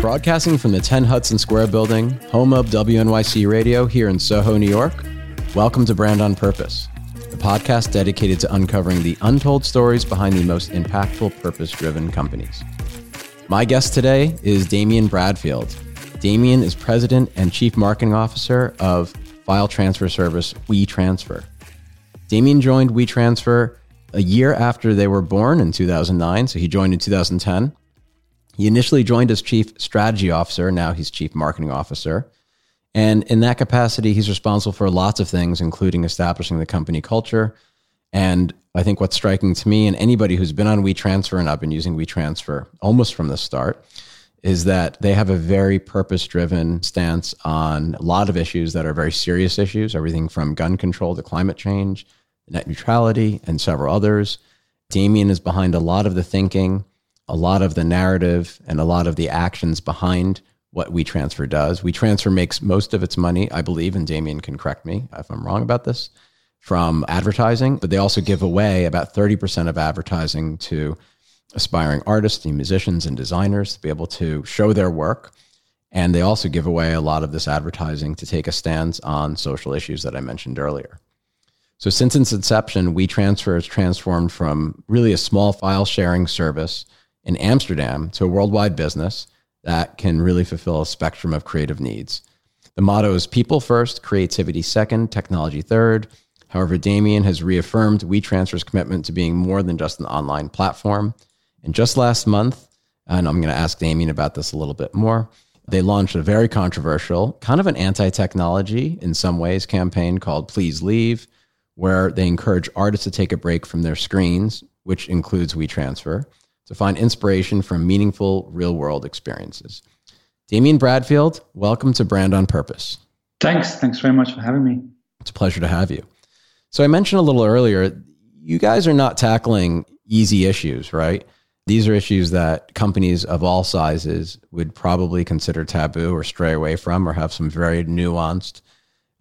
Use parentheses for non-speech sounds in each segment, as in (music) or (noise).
Broadcasting from the 10 Hudson Square building, home of WNYC Radio here in Soho, New York, welcome to Brand on Purpose, the podcast dedicated to uncovering the untold stories behind the most impactful purpose driven companies. My guest today is Damian Bradfield. Damian is president and chief marketing officer of file transfer service WeTransfer. Damian joined WeTransfer a year after they were born in 2009, so he joined in 2010. He initially joined as chief strategy officer. Now he's chief marketing officer. And in that capacity, he's responsible for lots of things, including establishing the company culture. And I think what's striking to me and anybody who's been on WeTransfer, and I've been using WeTransfer almost from the start, is that they have a very purpose driven stance on a lot of issues that are very serious issues, everything from gun control to climate change, net neutrality, and several others. Damian is behind a lot of the thinking a lot of the narrative and a lot of the actions behind what WeTransfer does. WeTransfer makes most of its money, I believe, and Damian can correct me if I'm wrong about this, from advertising, but they also give away about 30% of advertising to aspiring artists and musicians and designers to be able to show their work. And they also give away a lot of this advertising to take a stance on social issues that I mentioned earlier. So since its inception, WeTransfer has transformed from really a small file sharing service in Amsterdam to a worldwide business that can really fulfill a spectrum of creative needs. The motto is people first, creativity second, technology third. However, Damian has reaffirmed WeTransfer's commitment to being more than just an online platform. And just last month, and I'm going to ask Damian about this a little bit more, they launched a very controversial, kind of an anti technology in some ways campaign called Please Leave, where they encourage artists to take a break from their screens, which includes WeTransfer to find inspiration from meaningful real world experiences. Damian Bradfield, welcome to Brand on Purpose. Thanks. Thanks very much for having me. It's a pleasure to have you. So, I mentioned a little earlier, you guys are not tackling easy issues, right? These are issues that companies of all sizes would probably consider taboo or stray away from or have some very nuanced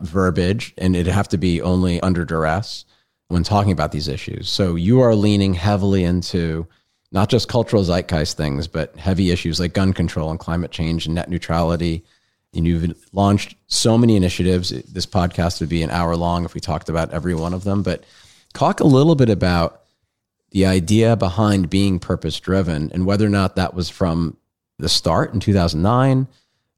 verbiage, and it'd have to be only under duress when talking about these issues. So, you are leaning heavily into not just cultural zeitgeist things, but heavy issues like gun control and climate change and net neutrality. And you've launched so many initiatives. This podcast would be an hour long if we talked about every one of them. But talk a little bit about the idea behind being purpose driven and whether or not that was from the start in 2009,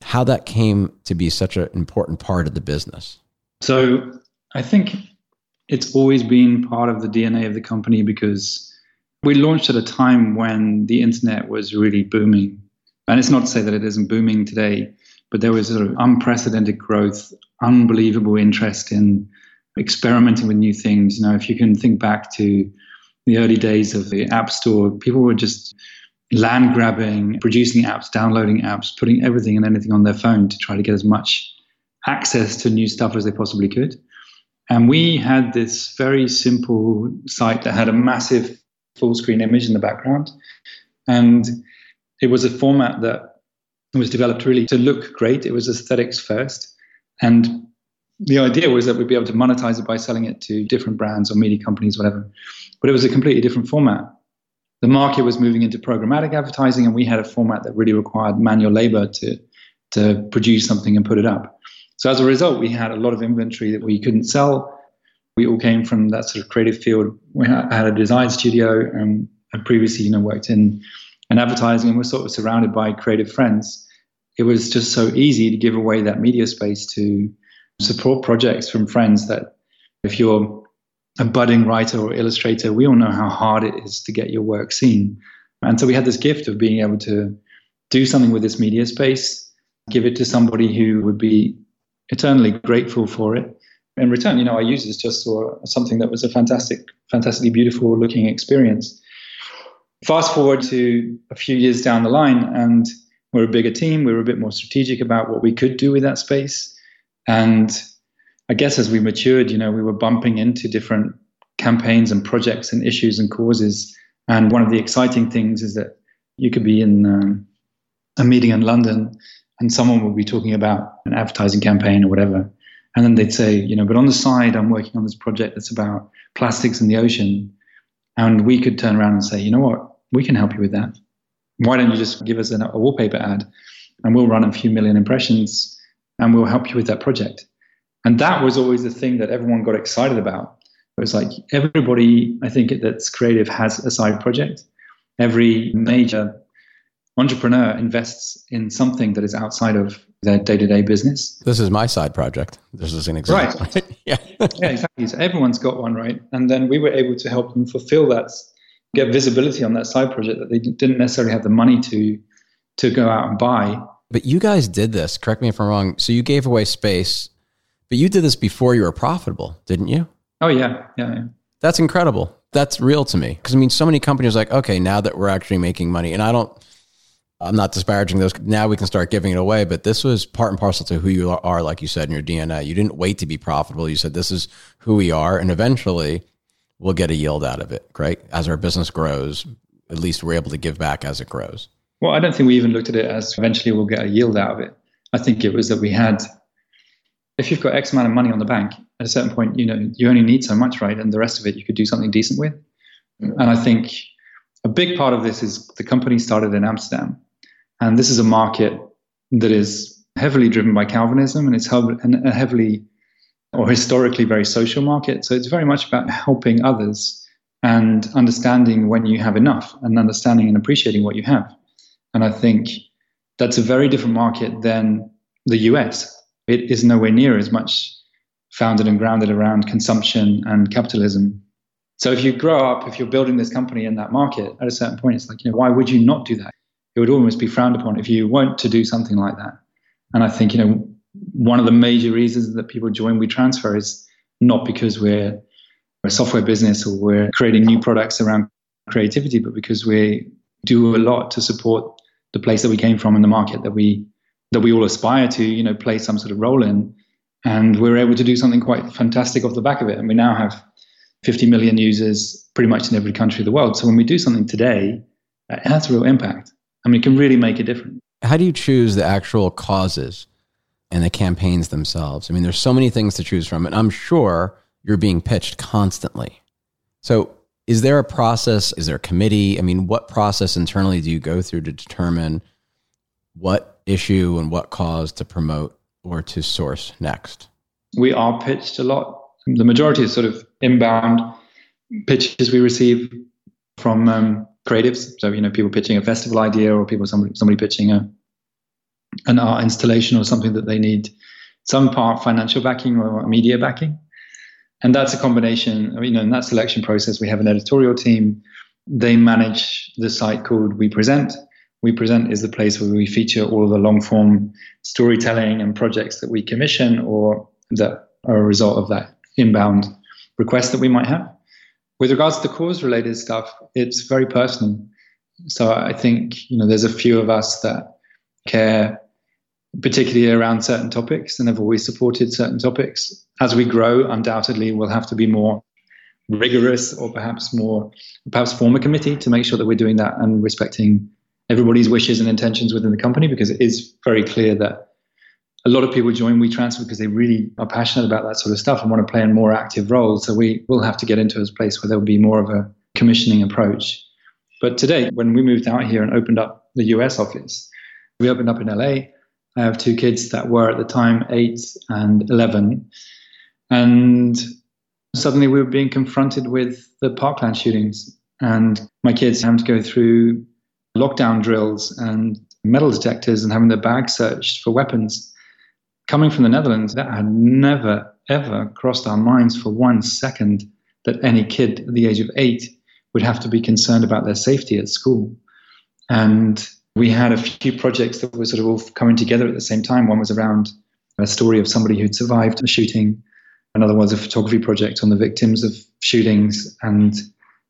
how that came to be such an important part of the business. So I think it's always been part of the DNA of the company because we launched at a time when the internet was really booming. And it's not to say that it isn't booming today, but there was sort of unprecedented growth, unbelievable interest in experimenting with new things. You know, if you can think back to the early days of the App Store, people were just land grabbing, producing apps, downloading apps, putting everything and anything on their phone to try to get as much access to new stuff as they possibly could. And we had this very simple site that had a massive full screen image in the background. And it was a format that was developed really to look great. It was aesthetics first. And the idea was that we'd be able to monetize it by selling it to different brands or media companies, whatever. But it was a completely different format. The market was moving into programmatic advertising, and we had a format that really required manual labor to, to produce something and put it up. So as a result, we had a lot of inventory that we couldn't sell we all came from that sort of creative field. We had a design studio and had previously, you know, worked in, in advertising and we're sort of surrounded by creative friends. It was just so easy to give away that media space to support projects from friends that if you're a budding writer or illustrator, we all know how hard it is to get your work seen. And so we had this gift of being able to do something with this media space, give it to somebody who would be eternally grateful for it, in return, you know, our users just saw something that was a fantastic, fantastically beautiful looking experience. Fast forward to a few years down the line, and we're a bigger team. We were a bit more strategic about what we could do with that space. And I guess as we matured, you know, we were bumping into different campaigns and projects and issues and causes. And one of the exciting things is that you could be in um, a meeting in London and someone will be talking about an advertising campaign or whatever. And then they'd say, you know, but on the side, I'm working on this project that's about plastics in the ocean. And we could turn around and say, you know what, we can help you with that. Why don't you just give us a wallpaper ad and we'll run a few million impressions and we'll help you with that project. And that was always the thing that everyone got excited about. It was like everybody, I think, that's creative has a side project. Every major entrepreneur invests in something that is outside of their day-to-day business. This is my side project. This is an example. Right. (laughs) yeah. yeah, exactly. So everyone's got one, right? And then we were able to help them fulfill that, get visibility on that side project that they didn't necessarily have the money to to go out and buy. But you guys did this. Correct me if I'm wrong. So you gave away space, but you did this before you were profitable, didn't you? Oh yeah, yeah. yeah. That's incredible. That's real to me because I mean, so many companies are like, okay, now that we're actually making money, and I don't I'm not disparaging those. Now we can start giving it away, but this was part and parcel to who you are, like you said in your DNA. You didn't wait to be profitable. You said, this is who we are. And eventually we'll get a yield out of it, right? As our business grows, at least we're able to give back as it grows. Well, I don't think we even looked at it as eventually we'll get a yield out of it. I think it was that we had, if you've got X amount of money on the bank, at a certain point, you know, you only need so much, right? And the rest of it you could do something decent with. And I think a big part of this is the company started in Amsterdam and this is a market that is heavily driven by Calvinism and it's a heavily or historically very social market. So it's very much about helping others and understanding when you have enough and understanding and appreciating what you have. And I think that's a very different market than the US. It is nowhere near as much founded and grounded around consumption and capitalism. So if you grow up, if you're building this company in that market, at a certain point, it's like, you know, why would you not do that? it would almost be frowned upon if you weren't to do something like that. And I think, you know, one of the major reasons that people join WeTransfer is not because we're a software business or we're creating new products around creativity, but because we do a lot to support the place that we came from in the market that we that we all aspire to, you know, play some sort of role in. And we're able to do something quite fantastic off the back of it. And we now have 50 million users pretty much in every country of the world. So when we do something today, it has a real impact. I mean, it can really make a difference. How do you choose the actual causes and the campaigns themselves? I mean, there's so many things to choose from, and I'm sure you're being pitched constantly. So, is there a process? Is there a committee? I mean, what process internally do you go through to determine what issue and what cause to promote or to source next? We are pitched a lot. The majority is sort of inbound pitches we receive from um, creatives. So you know, people pitching a festival idea, or people somebody somebody pitching a an art installation or something that they need some part financial backing or media backing. And that's a combination. You know, in that selection process, we have an editorial team. They manage the site called We Present. We Present is the place where we feature all of the long form storytelling and projects that we commission or that are a result of that inbound request that we might have. With regards to the cause related stuff, it's very personal. So I think, you know, there's a few of us that care particularly around certain topics and have always supported certain topics. As we grow, undoubtedly we'll have to be more rigorous or perhaps more perhaps form a committee to make sure that we're doing that and respecting everybody's wishes and intentions within the company because it is very clear that a lot of people join WeTransfer because they really are passionate about that sort of stuff and want to play a more active role. So we will have to get into a place where there will be more of a commissioning approach. But today, when we moved out here and opened up the US office, we opened up in LA. I have two kids that were at the time eight and 11. And suddenly we were being confronted with the parkland shootings. And my kids having to go through lockdown drills and metal detectors and having their bags searched for weapons coming from the Netherlands, that had never, ever crossed our minds for one second that any kid at the age of eight would have to be concerned about their safety at school. And we had a few projects that were sort of all coming together at the same time. One was around a story of somebody who'd survived a shooting. Another was a photography project on the victims of shootings. And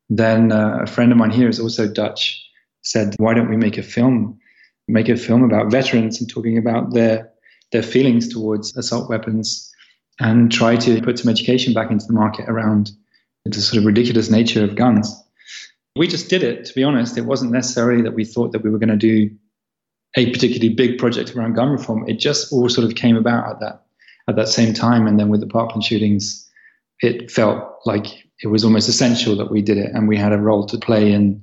then uh, a friend of mine here is also Dutch, said, "Why don't we make a film? Make a film about veterans and talking about their their feelings towards assault weapons and try to put some education back into the market around the sort of ridiculous nature of guns. We just did it, to be honest. It wasn't necessarily that we thought that we were going to do a particularly big project around gun reform. It just all sort of came about at that at that same time. And then with the Parkland shootings, it felt like it was almost essential that we did it and we had a role to play in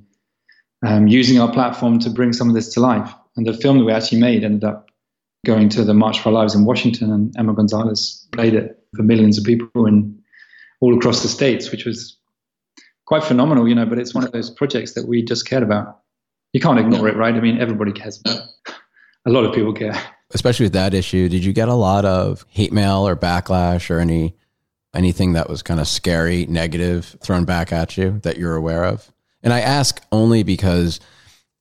um, using our platform to bring some of this to life. And the film that we actually made ended up going to the March for Our Lives in Washington, and Emma Gonzalez played it for millions of people in all across the states, which was quite phenomenal, you know. But it's one of those projects that we just cared about. You can't ignore it, right? I mean, everybody cares about it. A lot of people care. Especially with that issue, did you get a lot of hate mail or backlash or any anything that was kind of scary, negative thrown back at you that you're aware of? And I ask only because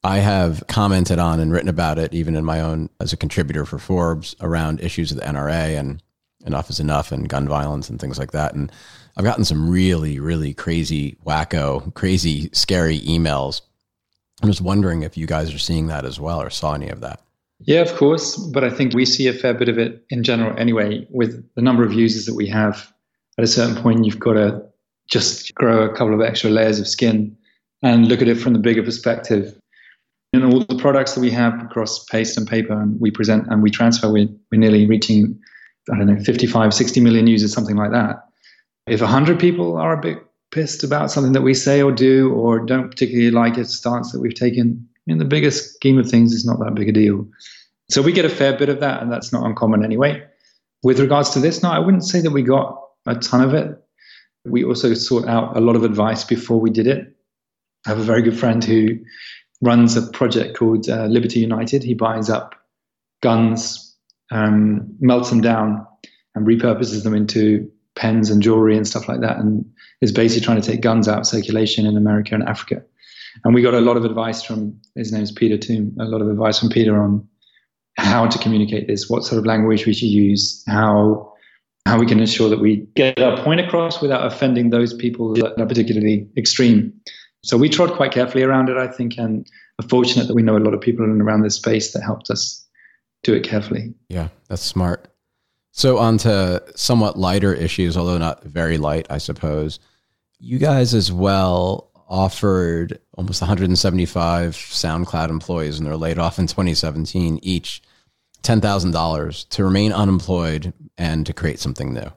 I have commented on and written about it, even in my own as a contributor for Forbes, around issues of the NRA and enough is enough and gun violence and things like that. And I've gotten some really, really crazy, wacko, crazy, scary emails. I'm just wondering if you guys are seeing that as well or saw any of that. Yeah, of course. But I think we see a fair bit of it in general anyway, with the number of users that we have. At a certain point, you've got to just grow a couple of extra layers of skin and look at it from the bigger perspective. Know, all the products that we have across paste and paper and WePresent and WeTransfer, we're, we're nearly reaching, I don't know, 55, 60 million users, something like that if 100 people are a bit pissed about something that we say or do or don't particularly like a stance that we've taken, in the bigger scheme of things, it's not that big a deal. So we get a fair bit of that, and that's not uncommon anyway. With regards to this, no, I wouldn't say that we got a ton of it. We also sought out a lot of advice before we did it. I have a very good friend who runs a project called uh, Liberty United. He buys up guns, um, melts them down, and repurposes them into pens and jewelry and stuff like that, and is basically trying to take guns out of circulation in America and Africa. And we got a lot of advice from his name is Peter Thum. A lot of advice from Peter on how to communicate this, what sort of language we should use, how how we can ensure that we get our point across without offending those people that are particularly extreme. So we trod quite carefully around it, I think, and are fortunate that we know a lot of people in around this space that helped us do it carefully. Yeah, that's smart. So, on to somewhat lighter issues, although not very light, I suppose. You guys, as well, offered almost 175 SoundCloud employees, and they're laid off in 2017 each $10,000 to remain unemployed and to create something new.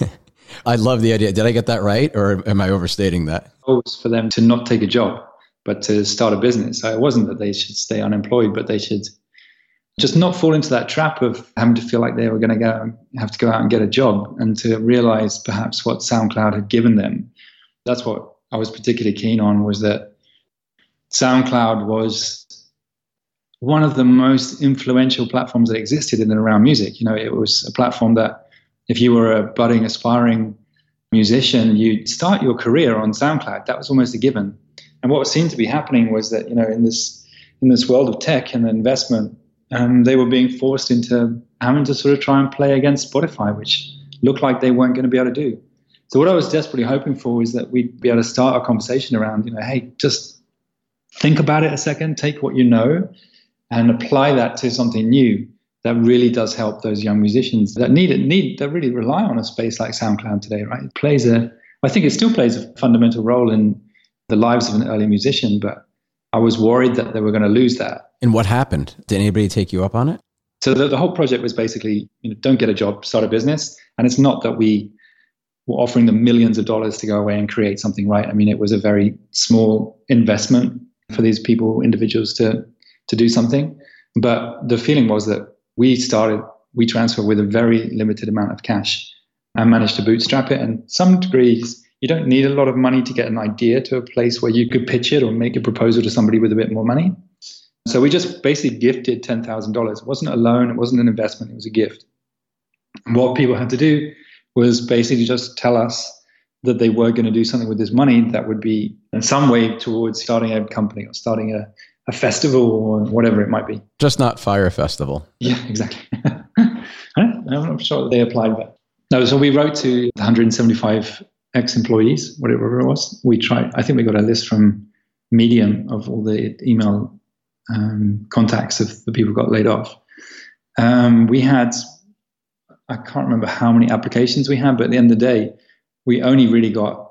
(laughs) I love the idea. Did I get that right, or am I overstating that? Always for them to not take a job, but to start a business. It wasn't that they should stay unemployed, but they should just not fall into that trap of having to feel like they were going to go have to go out and get a job and to realize perhaps what SoundCloud had given them. That's what I was particularly keen on was that SoundCloud was one of the most influential platforms that existed in and around music. You know, it was a platform that if you were a budding, aspiring musician, you'd start your career on SoundCloud. That was almost a given. And what seemed to be happening was that, you know, in this in this world of tech and investment, um, they were being forced into having to sort of try and play against Spotify, which looked like they weren't going to be able to do. So what I was desperately hoping for was that we'd be able to start a conversation around, you know, hey, just think about it a second, take what you know, and apply that to something new that really does help those young musicians that need it, need that really rely on a space like SoundCloud today, right? It plays a, I think it still plays a fundamental role in the lives of an early musician, but I was worried that they were going to lose that and what happened? Did anybody take you up on it? So the, the whole project was basically, you know, don't get a job, start a business. And it's not that we were offering them millions of dollars to go away and create something, right? I mean, it was a very small investment for these people, individuals to to do something. But the feeling was that we started, we transferred with a very limited amount of cash and managed to bootstrap it. And some degrees, you don't need a lot of money to get an idea to a place where you could pitch it or make a proposal to somebody with a bit more money. So we just basically gifted $10,000. It wasn't a loan, it wasn't an investment, it was a gift. And what people had to do was basically just tell us that they were going to do something with this money that would be in some way towards starting a company or starting a, a festival or whatever it might be. Just not Fyre Festival. Yeah, exactly. (laughs) I'm not sure they applied, but no. So we wrote to 175 ex-employees, whatever it was. We tried. I think we got a list from Medium of all the email um, contacts of the people who got laid off. Um, we had, I can't remember how many applications we had, but at the end of the day, we only really got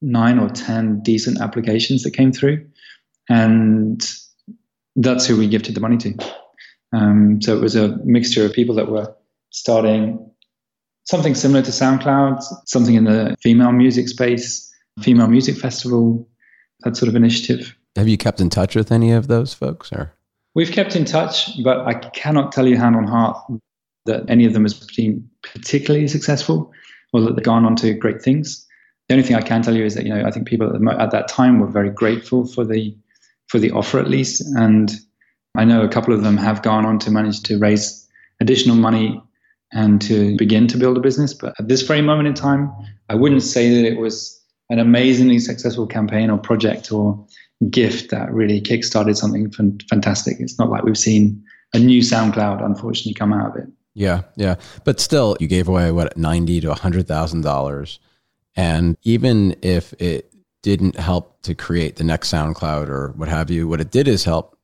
nine or 10 decent applications that came through. And that's who we gifted the money to. Um, so it was a mixture of people that were starting something similar to SoundCloud, something in the female music space, female music festival, that sort of initiative Have you kept in touch with any of those folks or? We've kept in touch, but I cannot tell you hand on heart that any of them has been particularly successful or that they've gone on to great things. The only thing I can tell you is that you know I think people at, at that time were very grateful for the for the offer at least, and I know a couple of them have gone on to manage to raise additional money and to begin to build a business. But at this very moment in time, I wouldn't say that it was an amazingly successful campaign or project or gift that really kickstarted something fantastic. It's not like we've seen a new SoundCloud, unfortunately, come out of it. Yeah, yeah, but still, you gave away what ninety to hundred thousand dollars, and even if it didn't help to create the next SoundCloud or what have you, what it did is help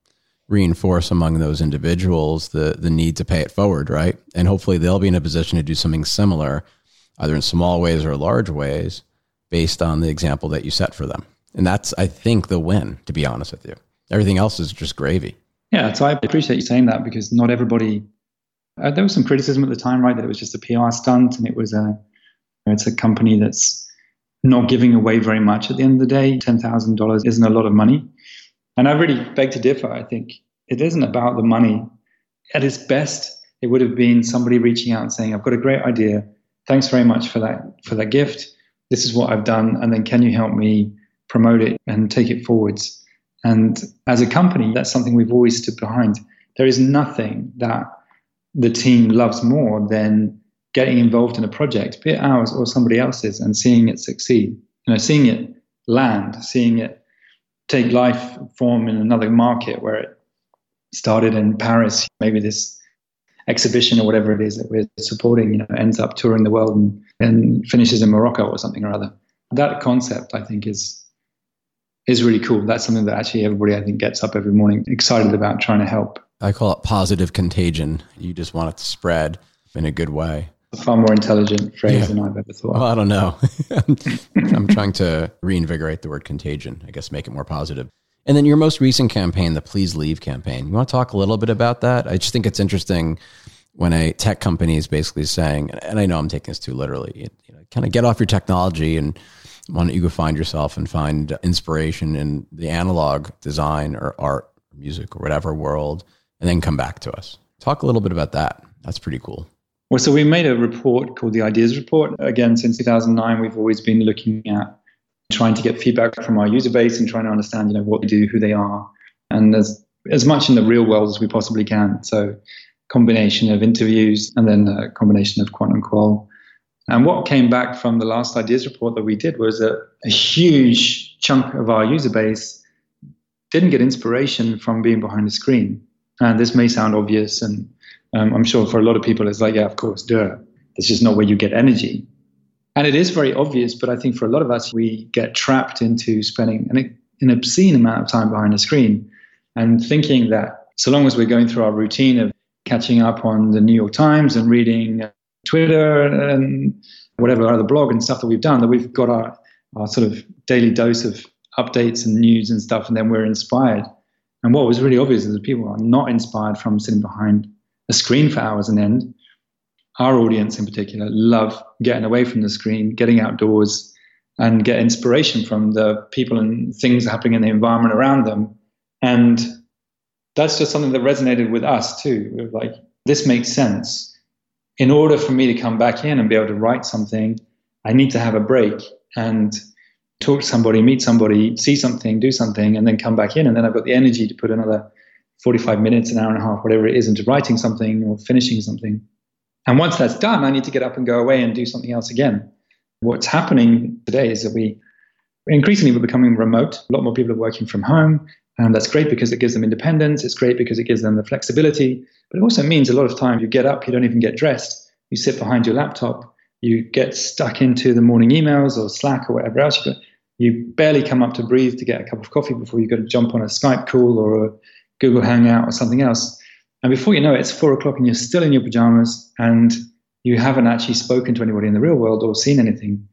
reinforce among those individuals the the need to pay it forward, right? And hopefully, they'll be in a position to do something similar, either in small ways or large ways, based on the example that you set for them. And that's, I think, the win. To be honest with you, everything else is just gravy. Yeah, so I appreciate you saying that because not everybody uh, there was some criticism at the time, right, that it was just a PR stunt and it was a it's a company that's not giving away very much at the end of the day. Ten thousand dollars isn't a lot of money, and I really beg to differ. I think it isn't about the money. At its best, it would have been somebody reaching out and saying, "I've got a great idea. Thanks very much for that for that gift. This is what I've done, and then can you help me promote it and take it forwards?" And as a company, that's something we've always stood behind. There is nothing that the team loves more than getting involved in a project, be it ours or somebody else's, and seeing it succeed. You know, seeing it land, seeing it take life form in another market where it started in Paris. Maybe this exhibition or whatever it is that we're supporting, you know, ends up touring the world and, and finishes in Morocco or something or other. That concept, I think, is is really cool. That's something that actually everybody, I think, gets up every morning excited about trying to help. I call it positive contagion. You just want it to spread in a good way. A far more intelligent phrase yeah. than I've ever thought. Well, I don't know. (laughs) I'm trying to reinvigorate the word contagion, I guess, make it more positive. And then your most recent campaign, the Please Leave campaign. You want to talk a little bit about that? I just think it's interesting when a tech company is basically saying, and I know I'm taking this too literally, you know, kind of get off your technology and why don't you go find yourself and find inspiration in the analog design or art, or music, or whatever world, and then come back to us. Talk a little bit about that. That's pretty cool. Well, so we made a report called the Ideas Report. Again, since 2009, we've always been looking at trying to get feedback from our user base and trying to understand, you know, what they do, who they are, and as as much in the real world as we possibly can. So, combination of interviews and then a combination of quant and qual. And what came back from the last ideas report that we did was that a huge chunk of our user base didn't get inspiration from being behind a screen. And this may sound obvious, and um, I'm sure for a lot of people, it's like, yeah, of course, duh. That's just not where you get energy. And it is very obvious, but I think for a lot of us, we get trapped into spending an, an obscene amount of time behind a screen and thinking that so long as we're going through our routine of catching up on the New York Times and reading Twitter and whatever other blog and stuff that we've done, that we've got our, our sort of daily dose of updates and news and stuff, and then we're inspired. And what was really obvious is that people are not inspired from sitting behind a screen for hours and end. Our audience in particular love getting away from the screen, getting outdoors, and get inspiration from the people and things happening in the environment around them. And that's just something that resonated with us too. We like, this makes sense. In order for me to come back in and be able to write something, I need to have a break and talk to somebody, meet somebody, see something, do something, and then come back in. And then I've got the energy to put another 45 minutes, an hour and a half, whatever it is, into writing something or finishing something. And once that's done, I need to get up and go away and do something else again. What's happening today is that we increasingly we're becoming remote. A lot more people are working from home. And that's great because it gives them independence. It's great because it gives them the flexibility. But it also means a lot of time you get up, you don't even get dressed. You sit behind your laptop. You get stuck into the morning emails or Slack or whatever else. You, got, you barely come up to breathe to get a cup of coffee before you've got to jump on a Skype call or a Google Hangout or something else. And before you know it, it's four o'clock and you're still in your pajamas and you haven't actually spoken to anybody in the real world or seen anything.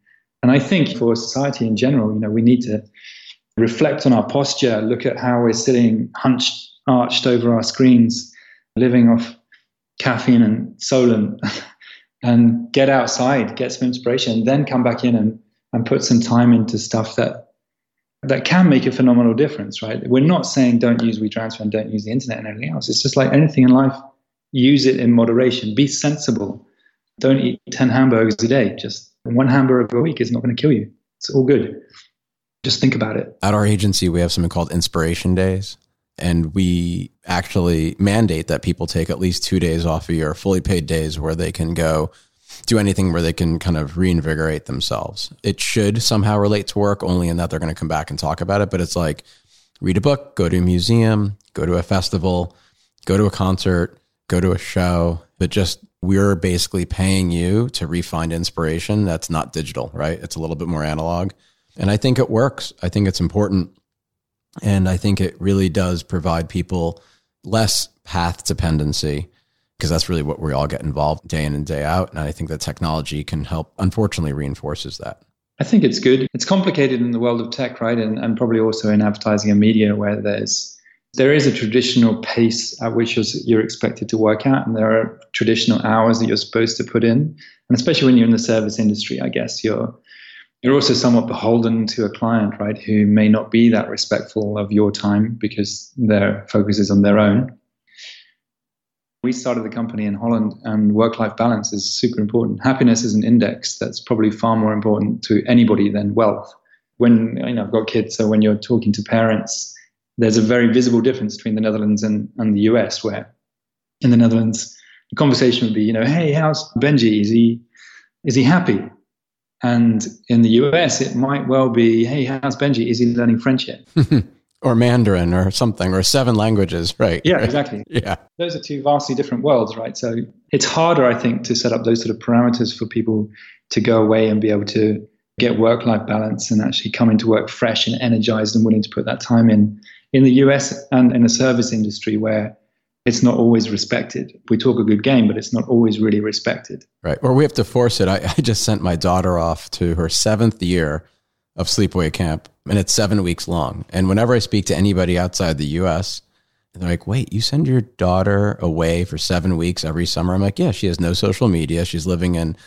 And I think for society in general, you know, we need to reflect on our posture, look at how we're sitting hunched, arched over our screens, living off caffeine and Soylent, (laughs) and get outside, get some inspiration, then come back in and, and put some time into stuff that that can make a phenomenal difference, right? We're not saying don't use WeTransfer and don't use the internet and everything else. It's just like anything in life, use it in moderation, be sensible. Don't eat 10 hamburgers a day. Just one hamburger a week is not going to kill you. It's all good. Just think about it. At our agency, we have something called inspiration days. And we actually mandate that people take at least two days off a year, fully paid days where they can go do anything where they can kind of reinvigorate themselves. It should somehow relate to work, only in that they're going to come back and talk about it. But it's like read a book, go to a museum, go to a festival, go to a concert, go to a show. But just we're basically paying you to refine inspiration that's not digital, right? It's a little bit more analog. And I think it works. I think it's important. And I think it really does provide people less path dependency because that's really what we all get involved day in and day out. And I think that technology can help, unfortunately, reinforces that. I think it's good. It's complicated in the world of tech, right? And, and probably also in advertising and media where there's there is a traditional pace at which you're, you're expected to work at, and there are traditional hours that you're supposed to put in. And especially when you're in the service industry, I guess you're you're also somewhat beholden to a client, right, who may not be that respectful of your time because their focus is on their own we started the company in Holland, and work life balance is super important. Happiness is an index that's probably far more important to anybody than wealth. When you know, I've got kids, so when you're talking to parents, there's a very visible difference between the Netherlands and, and the US, where in the Netherlands, the conversation would be, you know, hey, how's Benji? Is he is he happy? And in the US, it might well be, hey, how's Benji? Is he learning French yet? (laughs) or Mandarin or something or seven languages, right? Yeah, (laughs) exactly. yeah. Those are two vastly different worlds, right? So it's harder, I think, to set up those sort of parameters for people to go away and be able to get work life balance and actually come into work fresh and energized and willing to put that time in. In the US and in the service industry where it's not always respected. We talk a good game, but it's not always really respected. Right. Or we have to force it. I, (laughs) I just sent my daughter off to her seventh year of sleepaway camp and it's seven weeks long. And whenever I speak to anybody outside the US, they're like, wait, you send your daughter away for seven weeks every summer? I'm like, yeah, she has no social media. She's living in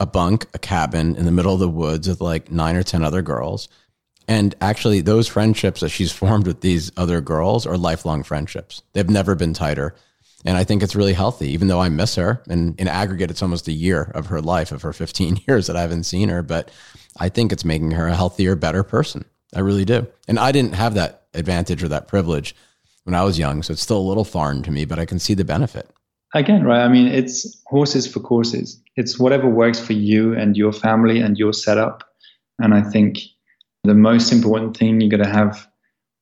a bunk, a cabin in the middle of the woods with like nine or 10 other girls. And actually, those friendships that she's formed with these other girls are lifelong friendships. They've never been tighter. And I think it's really healthy, even though I miss her. And in aggregate, it's almost a year of her life, of her 15 (laughs) years that I haven't seen her. But I think it's making her a healthier, better person. I really do. And I didn't have that advantage or that privilege when I was young. So it's still a little foreign to me, but I can see the benefit. Again, right? I mean, it's horses for courses. It's whatever works for you and your family and your setup. And I think the most important thing you're going to have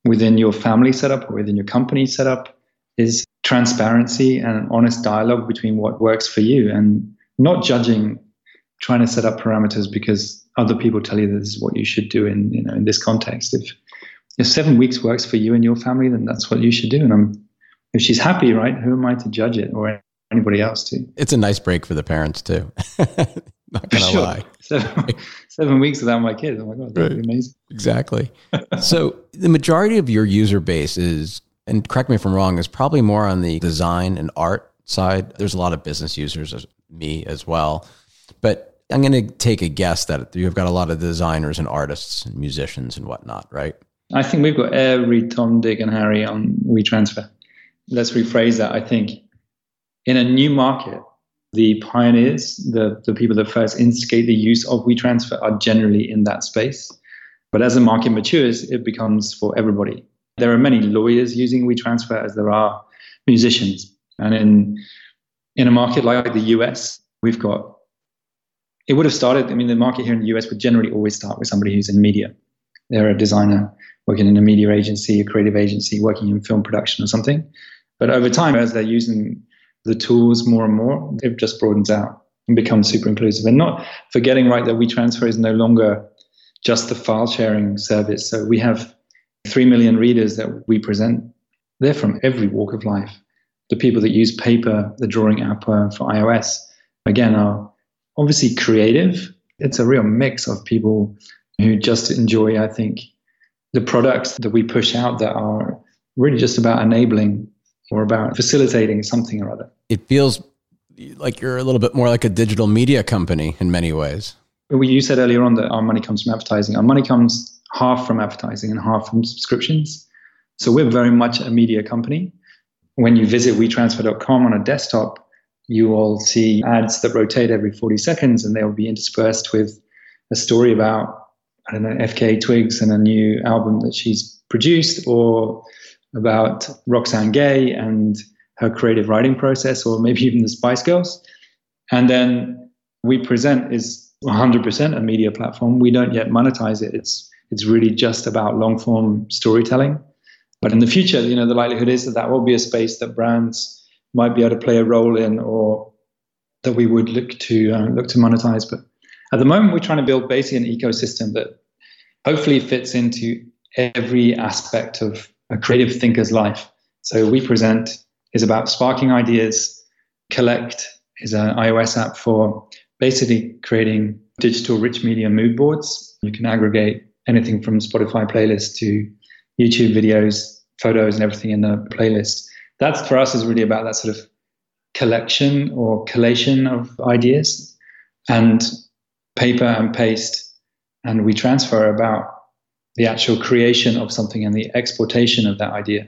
within your family setup or within your company setup is transparency and honest dialogue between what works for you and not judging, trying to set up parameters because other people tell you this is what you should do in you know in this context. If if seven weeks works for you and your family, then that's what you should do. And I'm if she's happy, right? Who am I to judge it or anybody else to? It's a nice break for the parents too. (laughs) Not gonna sure. lie. Seven, (laughs) seven, weeks without my kids. Oh my god, that'd right. be amazing. Exactly. (laughs) so the majority of your user base is, and correct me if I'm wrong, is probably more on the design and art side. There's a lot of business users, as me as well. But I'm going to take a guess that you've got a lot of designers and artists and musicians and whatnot, right? I think we've got every Tom, Dick, and Harry on WeTransfer. Let's rephrase that. I think in a new market, the pioneers, the, the people that first instigate the use of WeTransfer are generally in that space. But as the market matures, it becomes for everybody. There are many lawyers using WeTransfer as there are musicians. And in, in a market like the US, we've got it would have started. I mean, the market here in the US would generally always start with somebody who's in media. They're a designer working in a media agency, a creative agency, working in film production or something. But over time, as they're using the tools more and more, it just broadens out and becomes super inclusive. And not forgetting, right, that WeTransfer is no longer just the file sharing service. So we have 3 million readers that we present. They're from every walk of life. The people that use paper, the drawing app uh, for iOS, again, are obviously creative. It's a real mix of people who just enjoy, I think, the products that we push out that are really just about enabling or about facilitating something or other. It feels like you're a little bit more like a digital media company in many ways. You said earlier on that our money comes from advertising. Our money comes half from advertising and half from subscriptions. So we're very much a media company. When you visit wetransfer.com on a desktop, you will see ads that rotate every 40 seconds and they'll be interspersed with a story about, I don't know, FKA Twigs and a new album that she's produced, or about Roxane Gay and her creative writing process, or maybe even the Spice Girls. And then WePresent is 100% a media platform. We don't yet monetize it. It's it's really just about long form storytelling. But in the future, you know, the likelihood is that that will be a space that brands might be able to play a role in, or that we would look to uh, look to monetize. But at the moment, we're trying to build basically an ecosystem that hopefully fits into every aspect of a creative thinker's life. So WePresent is about sparking ideas. Collect is an iOS app for basically creating digital rich media mood boards. You can aggregate anything from Spotify playlists to YouTube videos, photos, and everything in the playlist. That's for us is really about that sort of collection or collation of ideas and paper and paste. And WeTransfer about the actual creation of something and the exportation of that idea.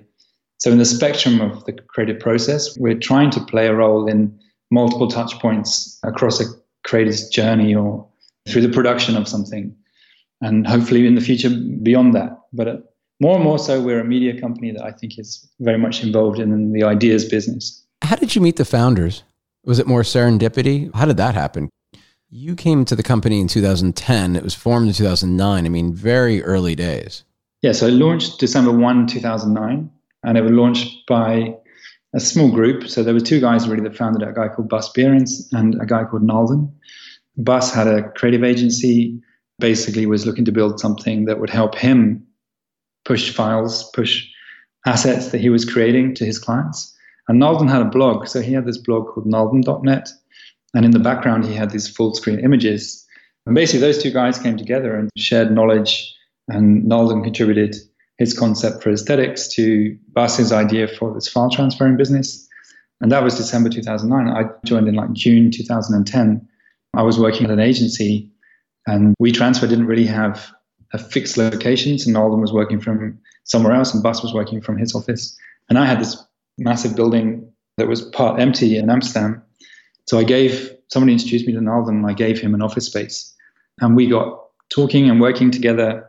So in the spectrum of the creative process we're trying to play a role in multiple touch points across a creator's journey or through the production of something and hopefully in the future beyond that but uh, more and more so, we're a media company that I think is very much involved in the ideas business. How did you meet the founders? Was it more serendipity? How did that happen? You came to the company in 2010. It was formed in 2009. I mean, very early days. Yeah, so it launched December 1, 2009, and it was launched by a small group. So there were two guys really that founded it, a guy called Bas Beerens and a guy called Nalden. Bas had a creative agency, basically was looking to build something that would help him push files, push assets that he was creating to his clients. And Nalden had a blog. So he had this blog called nalden.net. And in the background, he had these full screen images. And basically, those two guys came together and shared knowledge. And Nalden contributed his concept for aesthetics to Bas's idea for this file transferring business. And that was December 2009. I joined in like June 2010. I was working at an agency, and WeTransfer didn't really have a fixed location. So Nalden was working from somewhere else and Bas was working from his office. And I had this massive building that was part empty in Amsterdam. So I gave, somebody introduced me to Nalden and I gave him an office space. And we got talking and working together.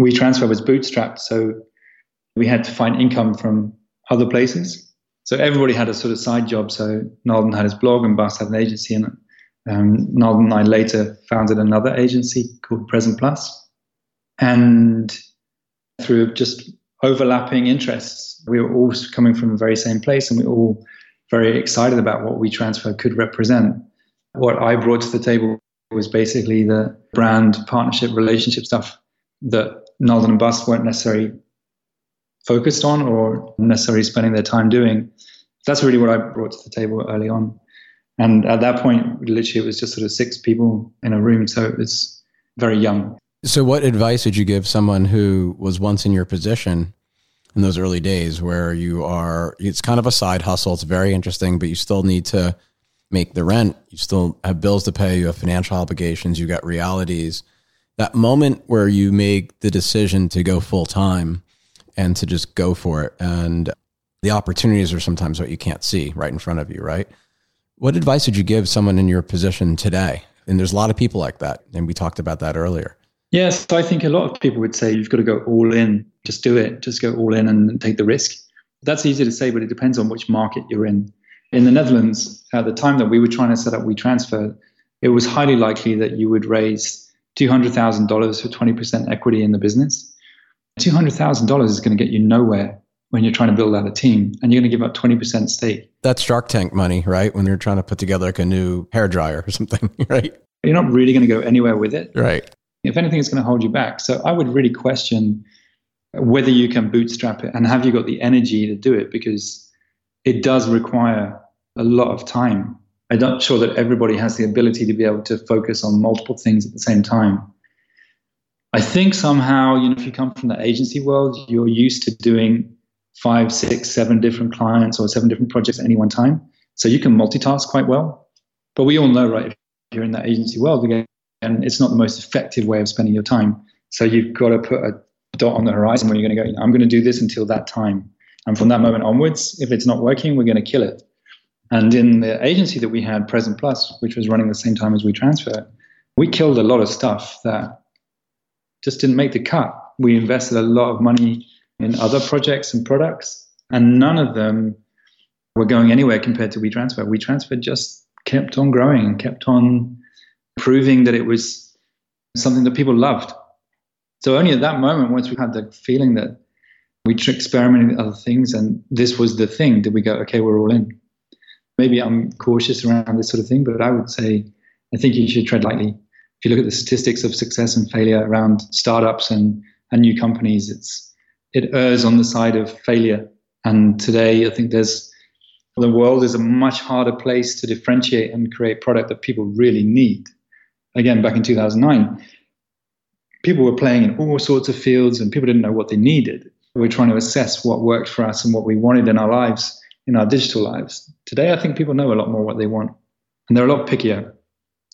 WeTransfer was bootstrapped. So we had to find income from other places. So everybody had a sort of side job. So Nalden had his blog and Bas had an agency. And um, Nalden and I later founded another agency called Present Plus and through just overlapping interests, we were all coming from the very same place and we were all very excited about what WeTransfer could represent. What I brought to the table was basically the brand partnership relationship stuff that Nalden and Bas weren't necessarily focused on or necessarily spending their time doing. That's really what I brought to the table early on. And at that point, literally, it was just sort of six people in a room. So it was very young. So, what advice would you give someone who was once in your position in those early days where you are, it's kind of a side hustle, it's very interesting, but you still need to make the rent, you still have bills to pay, you have financial obligations, You've got realities. That moment where you make the decision to go full time and to just go for it. And the opportunities are sometimes what you can't see right in front of you, right? What advice would you give someone in your position today? And there's a lot of people like that. And we talked about that earlier. Yes, I think a lot of people would say you've got to go all in, just do it, just go all in and take the risk. That's easy to say, but it depends on which market you're in. In the Netherlands, at the time that we were trying to set up WeTransfer, it was highly likely that you would raise $200,000 for 20% equity in the business. $200,000 is going to get you nowhere when you're trying to build out a team and you're going to give up 20% stake. That's Shark Tank money, right? When you're trying to put together like a new hair dryer or (laughs) something, right? You're not really going to go anywhere with it. Right if anything, it's going to hold you back. So I would really question whether you can bootstrap it and have you got the energy to do it because it does require a lot of time. I'm not sure that everybody has the ability to be able to focus on multiple things at the same time. I think somehow, you know, if you come from the agency world, you're used to doing five, six, seven different clients or seven different projects at any one time. So you can multitask quite well. But we all know, right, if you're in that agency world, again, and it's not the most effective way of spending your time. So you've got to put a dot on the horizon where you're going to go, I'm going to do this until that time. And from that moment onwards, if it's not working, we're going to kill it. And in the agency that we had, Present Plus, which was running the same time as WeTransfer, we killed a lot of stuff that just didn't make the cut. We invested a lot of money in other projects and products, and none of them were going anywhere compared to WeTransfer. WeTransfer just kept on growing and kept on proving that it was something that people loved. So only at that moment, once we had the feeling that we experimented with other things and this was the thing, did we go, okay, we're all in. Maybe I'm cautious around this sort of thing, but I would say I think you should tread lightly. If you look at the statistics of success and failure around startups and, and new companies, it's it errs on the side of failure. And today, I think there's the world is a much harder place to differentiate and create product that people really need. Again, back in 2009, people were playing in all sorts of fields and people didn't know what they needed. We are trying to assess what worked for us and what we wanted in our lives, in our digital lives. Today, I think people know a lot more what they want and they're a lot pickier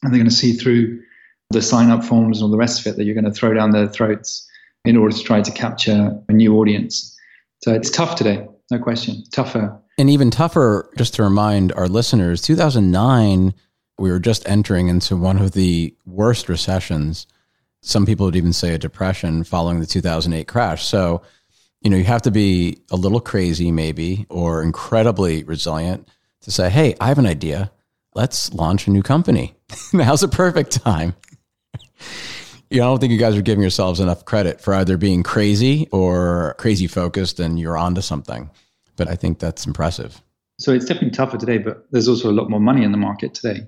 and they're going to see through the sign up forms and all the rest of it that you're going to throw down their throats in order to try to capture a new audience. So it's tough today, no question, tougher. And even tougher, just to remind our listeners, 2009, we were just entering into one of the worst recessions. Some people would even say a depression following the 2008 crash. So, you know, you have to be a little crazy, maybe, or incredibly resilient to say, hey, I have an idea. Let's launch a new company. (laughs) Now's a perfect time (laughs) know, I don't think you guys are giving yourselves enough credit for either being crazy or crazy focused and you're onto something. But I think that's impressive. So it's definitely tougher today, but there's also a lot more money in the market today.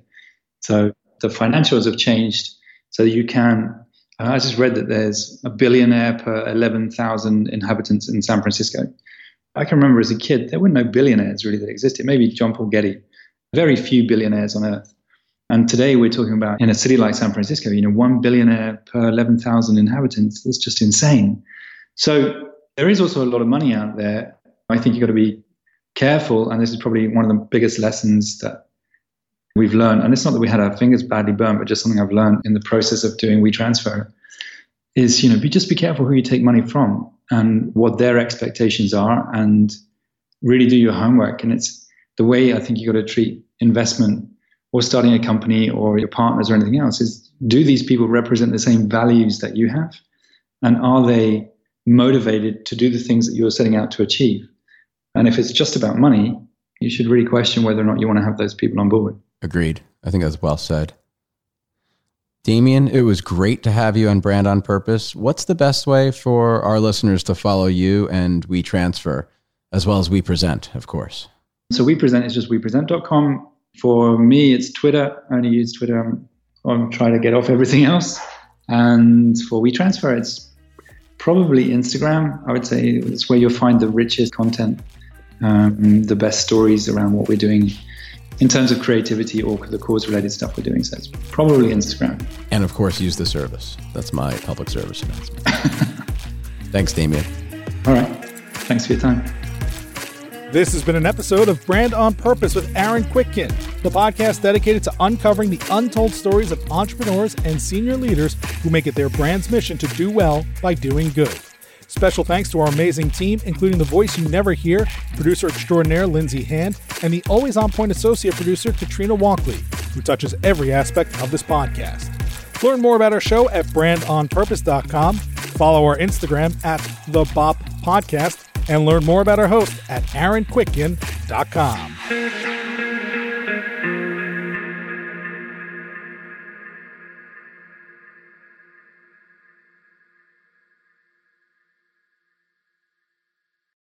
So the financials have changed. So you can, uh, I just read that there's a billionaire per 11,000 inhabitants in San Francisco. I can remember as a kid, there were no billionaires really that existed. Maybe John Paul Getty, very few billionaires on earth. And today we're talking about in a city like San Francisco, you know, one billionaire per 11,000 inhabitants. That's just insane. So there is also a lot of money out there. I think you've got to be careful. And this is probably one of the biggest lessons that we've learned. And it's not that we had our fingers badly burned, but just something I've learned in the process of doing WeTransfer is, you know, be, just be careful who you take money from and what their expectations are and really do your homework. And it's the way I think you've got to treat investment or starting a company or your partners or anything else is do these people represent the same values that you have? And are they motivated to do the things that you're setting out to achieve? And if it's just about money, you should really question whether or not you want to have those people on board. Agreed. I think that's well said. Damian, it was great to have you on Brand on Purpose. What's the best way for our listeners to follow you and WeTransfer, as well as WePresent, of course? So WePresent is just wepresent.com. For me, it's Twitter. I only use Twitter. I'm, I'm trying to get off everything else. And for WeTransfer, it's probably Instagram. I would say it's where you'll find the richest content, um, the best stories around what we're doing in terms of creativity or the cause related stuff we're doing. So it's probably Instagram. And of course, use the service. That's my public service announcement. (laughs) Thanks, Damian. All right. Thanks for your time. This has been an episode of Brand on Purpose with Aaron Kwittken, the podcast dedicated to uncovering the untold stories of entrepreneurs and senior leaders who make it their brand's mission to do well by doing good. Special thanks to our amazing team, including the voice you never hear, producer extraordinaire Lindsay Hand, and the always on point associate producer Katrina Walkley, who touches every aspect of this podcast. Learn more about our show at brandonpurpose.com. Follow our Instagram at the Bop Podcast and learn more about our host at aaronkwittken.com.